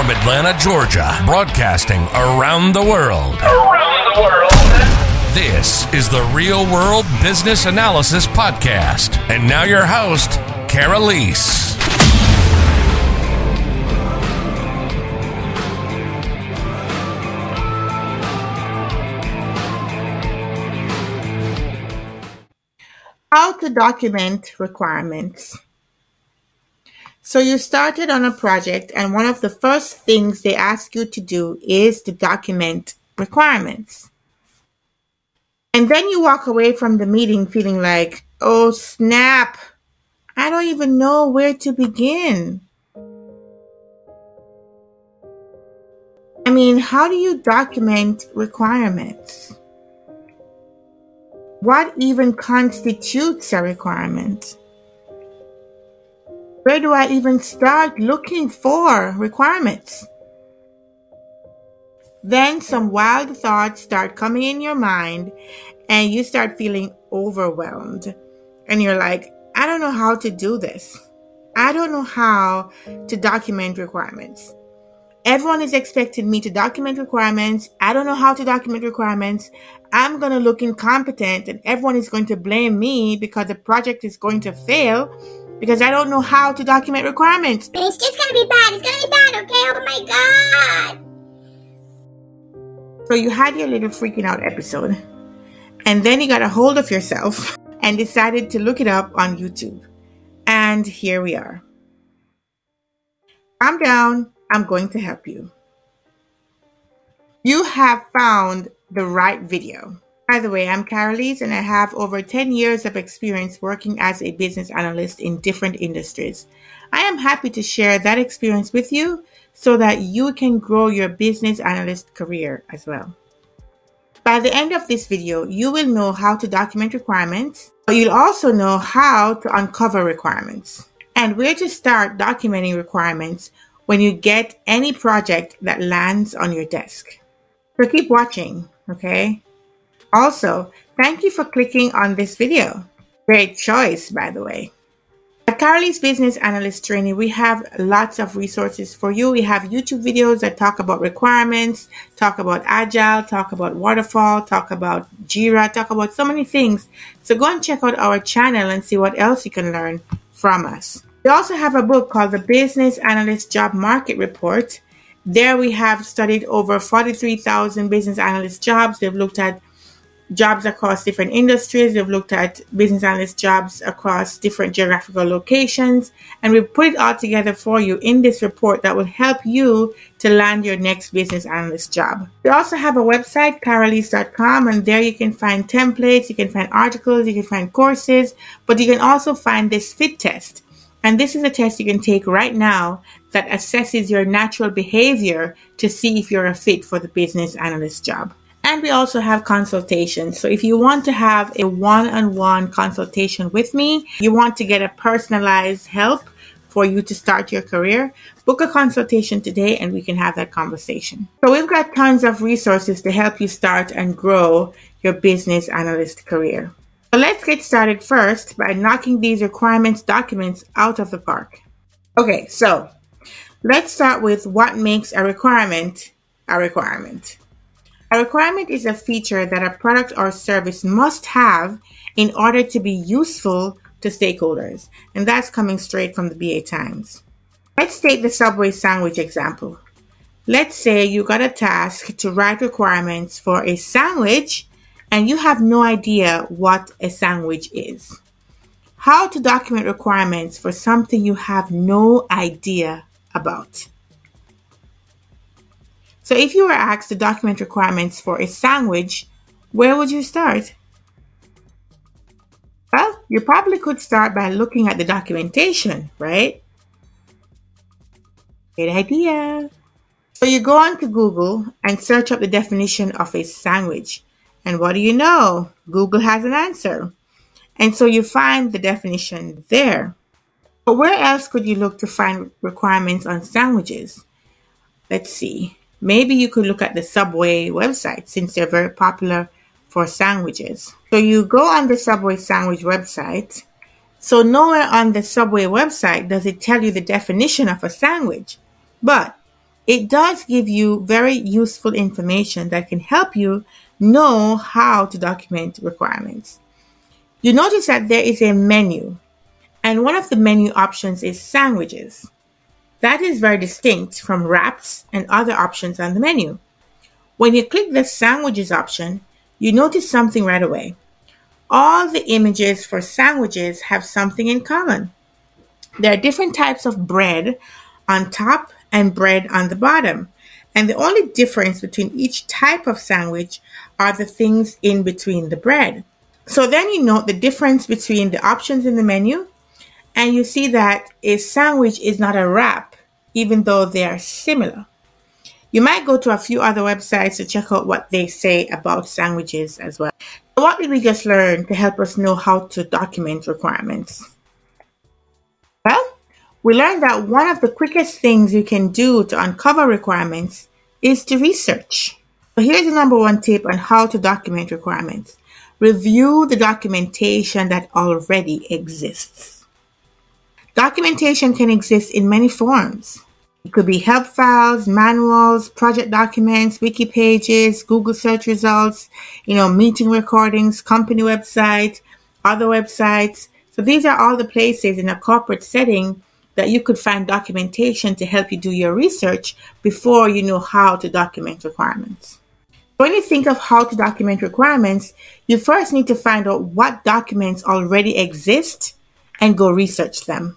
from Atlanta, Georgia, broadcasting around the world. Around the world. This is the Real World Business Analysis Podcast. And now your host, Karaleise. How to document requirements. So you started on a project and one of the first things they ask you to do is to document requirements. And then you walk away from the meeting feeling like, oh snap, I don't even know where to begin. I mean, how do you document requirements? What even constitutes a requirement? Where do I even start looking for requirements? Then some wild thoughts start coming in your mind and you start feeling overwhelmed. And you're like, I don't know how to do this. I don't know how to document requirements. Everyone is expecting me to document requirements. I don't know how to document requirements. I'm going to look incompetent and everyone is going to blame me because the project is going to fail because I don't know how to document requirements. But it's just gonna be bad. It's gonna be bad, okay? Oh my god. So you had your little freaking out episode, and then you got a hold of yourself and decided to look it up on YouTube. And here we are. Calm down. I'm going to help you. You have found the right video. By the way, I'm Karaleise and I have over 10 years of experience working as a business analyst in different industries. I am happy to share that experience with you so that you can grow your business analyst career as well. By the end of this video, you will know how to document requirements, but you'll also know how to uncover requirements and where to start documenting requirements when you get any project that lands on your desk. So keep watching, okay? Also, thank you for clicking on this video. Great choice, by the way. At Karaleise Business Analyst Training, we have lots of resources for you. We have YouTube videos that talk about requirements, talk about agile, talk about waterfall, talk about Jira, talk about so many things. So go and check out our channel and see what else you can learn from us. We also have a book called the Business Analyst Job Market Report. There we have studied over 43,000 business analyst jobs. We've looked at jobs across different industries. We've looked at business analyst jobs across different geographical locations, and we've put it all together for you in this report that will help you to land your next business analyst job. We also have a website, karaleise.com, and there you can find templates, you can find articles, you can find courses, but you can also find this fit test. And this is a test you can take right now that assesses your natural behavior to see if you're a fit for the business analyst job. And we also have consultations. So if you want to have a one on one consultation with me, you want to get a personalized help for you to start your career, book a consultation today and we can have that conversation. So we've got tons of resources to help you start and grow your business analyst career. So let's get started first by knocking these requirements documents out of the park. Okay, so let's start with what makes a requirement a requirement. A requirement is a feature that a product or service must have in order to be useful to stakeholders. And that's coming straight from the BA Times. Let's take the Subway sandwich example. Let's say you got a task to write requirements for a sandwich and you have no idea what a sandwich is. How to document requirements for something you have no idea about. So if you were asked to document requirements for a sandwich, where would you start? Well, you probably could start by looking at the documentation, right? Great idea. So you go on to Google and search up the definition of a sandwich. And what do you know? Google has an answer. And so you find the definition there. But where else could you look to find requirements on sandwiches? Let's see. Maybe you could look at the Subway website since they're very popular for sandwiches. So you go on the Subway sandwich website. So nowhere on the Subway website does it tell you the definition of a sandwich. But it does give you very useful information that can help you know how to document requirements. You notice that there is a menu, and one of the menu options is sandwiches. That is very distinct from wraps and other options on the menu. When you click the sandwiches option, you notice something right away. All the images for sandwiches have something in common. There are different types of bread on top and bread on the bottom. And the only difference between each type of sandwich are the things in between the bread. So then you note the difference between the options in the menu, and you see that a sandwich is not a wrap, even though they are similar. You might go to a few other websites to check out what they say about sandwiches as well. What did we just learn to help us know how to document requirements? Well, we learned that one of the quickest things you can do to uncover requirements is to research. So here's the number one tip on how to document requirements. Review the documentation that already exists. Documentation can exist in many forms. It could be help files, manuals, project documents, wiki pages, Google search results, you know, meeting recordings, company websites, other websites. So these are all the places in a corporate setting that you could find documentation to help you do your research before you know how to document requirements. When you think of how to document requirements, you first need to find out what documents already exist and go research them.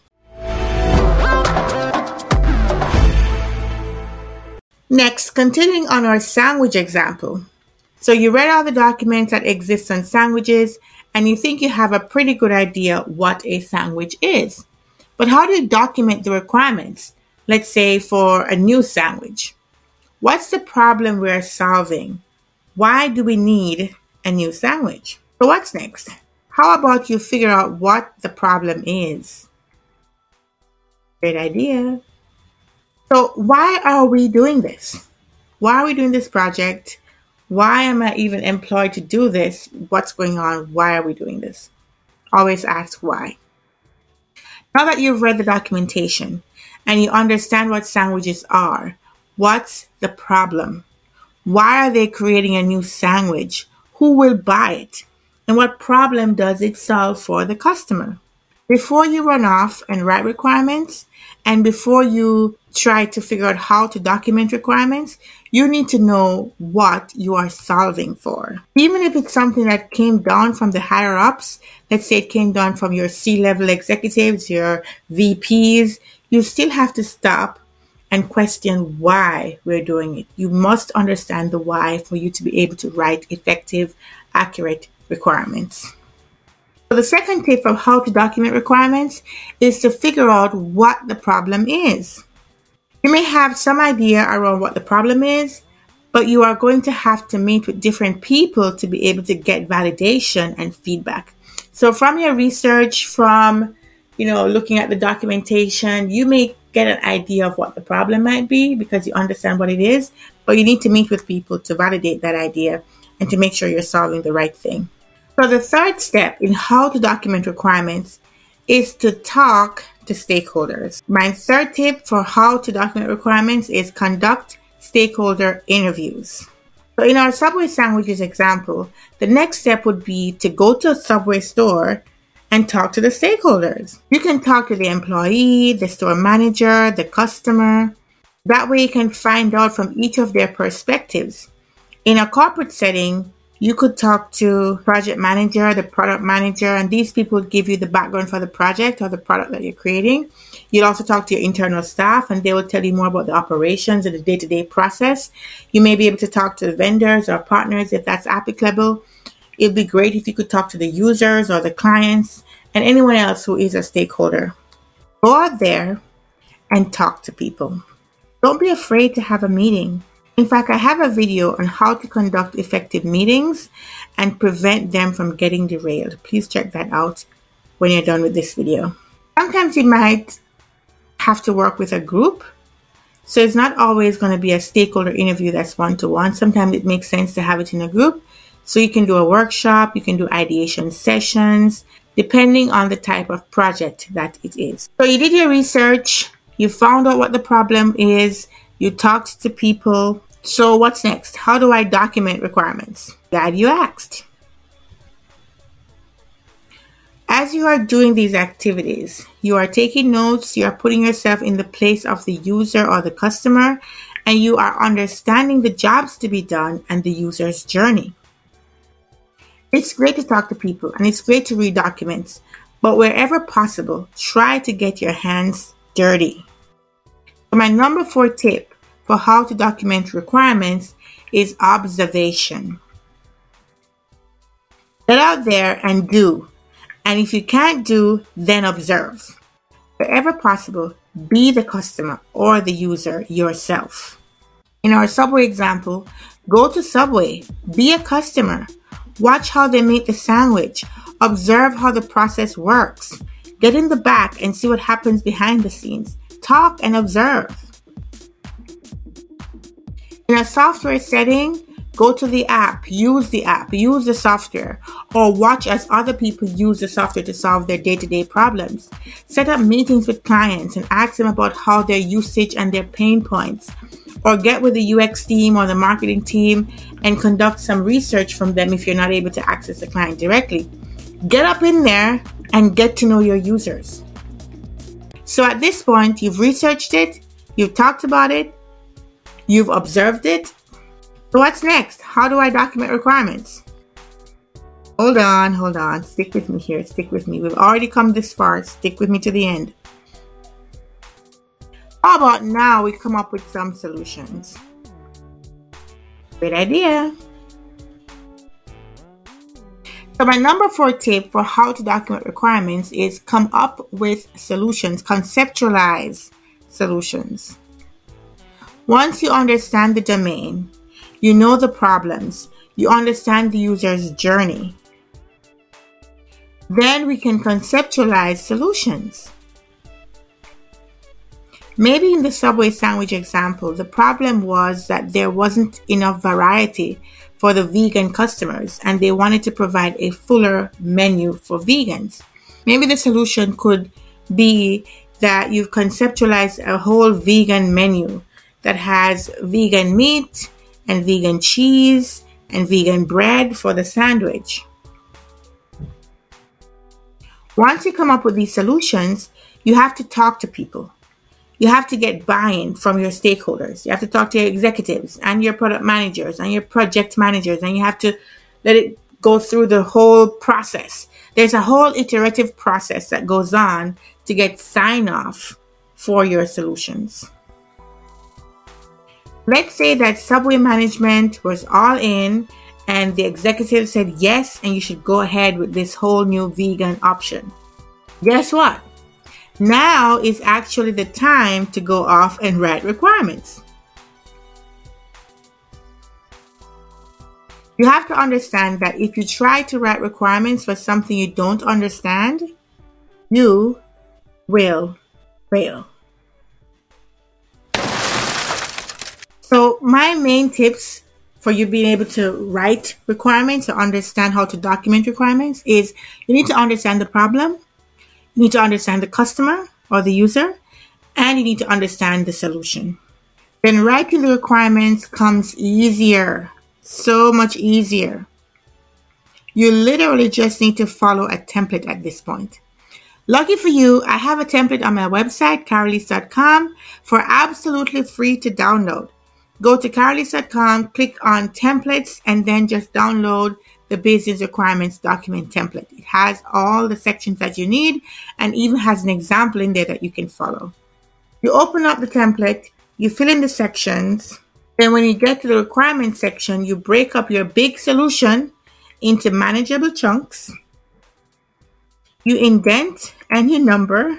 Next, continuing on our sandwich example. So you read all the documents that exist on sandwiches and you think you have a pretty good idea what a sandwich is. But how do you document the requirements? Let's say for a new sandwich. What's the problem we're solving? Why do we need a new sandwich? So what's next? How about you figure out what the problem is? Great idea. So, why are we doing this? Why are we doing this project? Why am I even employed to do this? What's going on? Why are we doing this? Always ask why. Now that you've read the documentation and you understand what sandwiches are, what's the problem? Why are they creating a new sandwich? Who will buy it? And what problem does it solve for the customer? Before you run off and write requirements, and before you try to figure out how to document requirements, you need to know what you are solving for. Even if it's something that came down from the higher ups, let's say it came down from your C level executives, your VPs, you still have to stop and question why we're doing it. You must understand the why for you to be able to write effective, accurate requirements. So the second tip of how to document requirements is to figure out what the problem is. You may have some idea around what the problem is, but you are going to have to meet with different people to be able to get validation and feedback. So from your research, from you know, looking at the documentation, you may get an idea of what the problem might be because you understand what it is, but you need to meet with people to validate that idea and to make sure you're solving the right thing. So, the third step in how to document requirements is to talk to stakeholders. My third tip for how to document requirements is conduct stakeholder interviews. So, in our Subway sandwiches example, the next step would be to go to a Subway store and talk to the stakeholders. You can talk to the employee, the store manager, the customer. That way, you can find out from each of their perspectives. In a corporate setting, you could talk to project manager, the product manager, and these people would give you the background for the project or the product that you're creating. You'd also talk to your internal staff and they will tell you more about the operations and the day-to-day process. You may be able to talk to the vendors or partners if that's applicable. It'd be great if you could talk to the users or the clients and anyone else who is a stakeholder. Go out there and talk to people. Don't be afraid to have a meeting. In fact, I have a video on how to conduct effective meetings and prevent them from getting derailed. Please check that out when you're done with this video. Sometimes you might have to work with a group. So it's not always going to be a stakeholder interview that's one to one. Sometimes it makes sense to have it in a group. So you can do a workshop, you can do ideation sessions, depending on the type of project that it is. So you did your research, you found out what the problem is, You talked to people. So what's next? How do I document requirements? Glad you asked. As you are doing these activities, you are taking notes, you are putting yourself in the place of the user or the customer, and you are understanding the jobs to be done and the user's journey. It's great to talk to people and it's great to read documents, but wherever possible, try to get your hands dirty. So my number four tip for how to document requirements is observation. Get out there and do. And if you can't do, then observe. Wherever possible, be the customer or the user yourself. In our Subway example, go to Subway, be a customer, watch how they make the sandwich, observe how the process works, get in the back and see what happens behind the scenes, talk and observe. In a software setting, Go to the app, use the app, use the software, or watch as other people use the software to solve their day to day problems. Set up meetings with clients and ask them about how their usage and their pain points. Or get with the UX team or the marketing team and conduct some research from them if you're not able to access the client directly. Get up in there and get to know your users. So at this point, you've researched it, you've talked about it, you've observed it, so what's next? How do I document requirements? Hold on, hold on. Stick with me here. Stick with me. We've already come this far. Stick with me to the end. How about now we come up with some solutions? Great idea. So my number four tip for how to document requirements is come up with solutions, conceptualize solutions. Once you understand the domain, you know the problems. You understand the user's journey. Then we can conceptualize solutions. Maybe in the Subway sandwich example, the problem was that there wasn't enough variety for the vegan customers and they wanted to provide a fuller menu for vegans. Maybe the solution could be that you've conceptualized a whole vegan menu that has vegan meat, and vegan cheese and vegan bread for the sandwich. Once you come up with these solutions, you have to talk to people. You have to get buy in from your stakeholders. You have to talk to your executives and your product managers and your project managers, and you have to let it go through the whole process. There's a whole iterative process that goes on to get sign off for your solutions. Let's say that Subway management was all in and the executive said yes, and you should go ahead with this whole new vegan option. Guess what? Now is actually the time to go off and write requirements. You have to understand that if you try to write requirements for something you don't understand, you will fail. So my main tips for you being able to write requirements or understand how to document requirements is you need to understand the problem, you need to understand the customer or the user, and you need to understand the solution. Then writing the requirements comes easier, so much easier. You literally just need to follow a template at this point. Lucky for you, I have a template on my website, karaleise.com, for absolutely free to download. Go to karaleise.com, click on templates, and then just download the business requirements document template. It has all the sections that you need and even has an example in there that you can follow. You open up the template, you fill in the sections, then when you get to the requirements section, you break up your big solution into manageable chunks. You indent and you number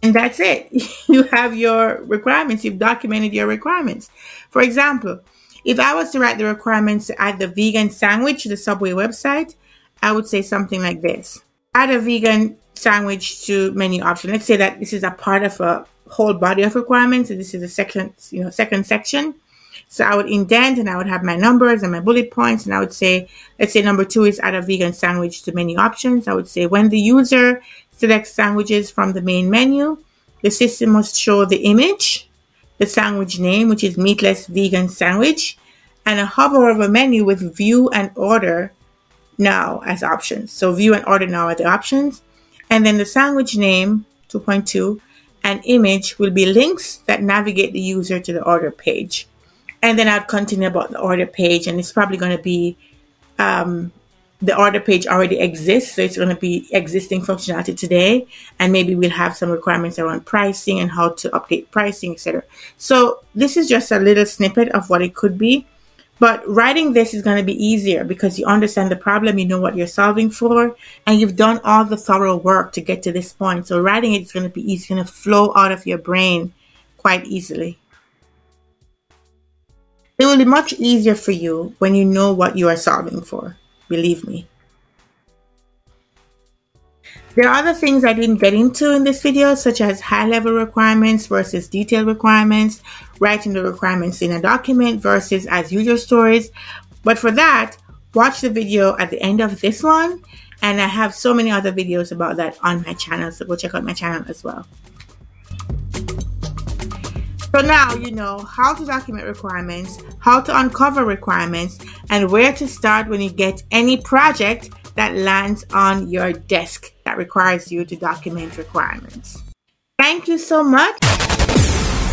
and that's it. You have your requirements. You've documented your requirements. For example, if I was to write the requirements to add the vegan sandwich to the Subway website, I would say something like this. Add a vegan sandwich to menu option. Let's say that this is a part of a whole body of requirements. And this is a second, you know, second section. So I would indent and I would have my numbers and my bullet points. And I would say, let's say number two is add a vegan sandwich to menu options. I would say when the user selects sandwiches from the main menu. The system must show the image the sandwich name, which is meatless vegan sandwich, and a hover over menu with view and order now as options. So view and order now are the options. And then the sandwich name 2.2 and image will be links that navigate the user to the order page. And then I'll continue about the order page, and it's probably going to be um, the order page already exists, so it's going to be existing functionality today, and maybe we'll have some requirements around pricing and how to update pricing, etc. So this is just a little snippet of what it could be. But writing this is going to be easier because you understand the problem, you know what you're solving for, and you've done all the thorough work to get to this point. So writing it is going to be easy, it's going to flow out of your brain quite easily. It will be much easier for you when you know what you are solving for. Believe me. There are other things I didn't get into in this video, such as high level requirements versus detailed requirements, writing the requirements in a document versus as user stories. But for that, watch the video at the end of this one. And I have so many other videos about that on my channel, so go check out my channel as well. So now you know how to document requirements, how to uncover requirements, and where to start when you get any project that lands on your desk that requires you to document requirements. Thank you so much.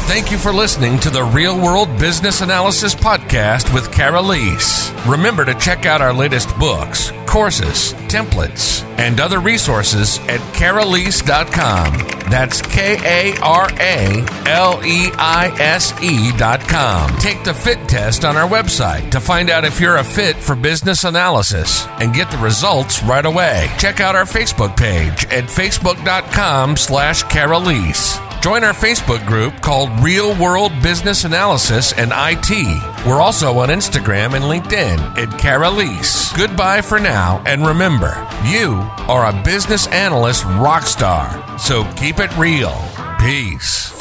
Thank you for listening to the Real World Business Analysis Podcast with Karaleise. Remember to check out our latest books, courses, templates, and other resources at karaleise.com. That's K A R A L E I S E.com. Take the fit test on our website to find out if you're a fit for business analysis and get the results right away. Check out our Facebook page at facebook.com slash karaleise. Join our Facebook group called Real World Business Analysis and IT. We're also on Instagram and LinkedIn at Karaleise. Goodbye for now, and remember, you are a business analyst rock star, so keep it real. Peace.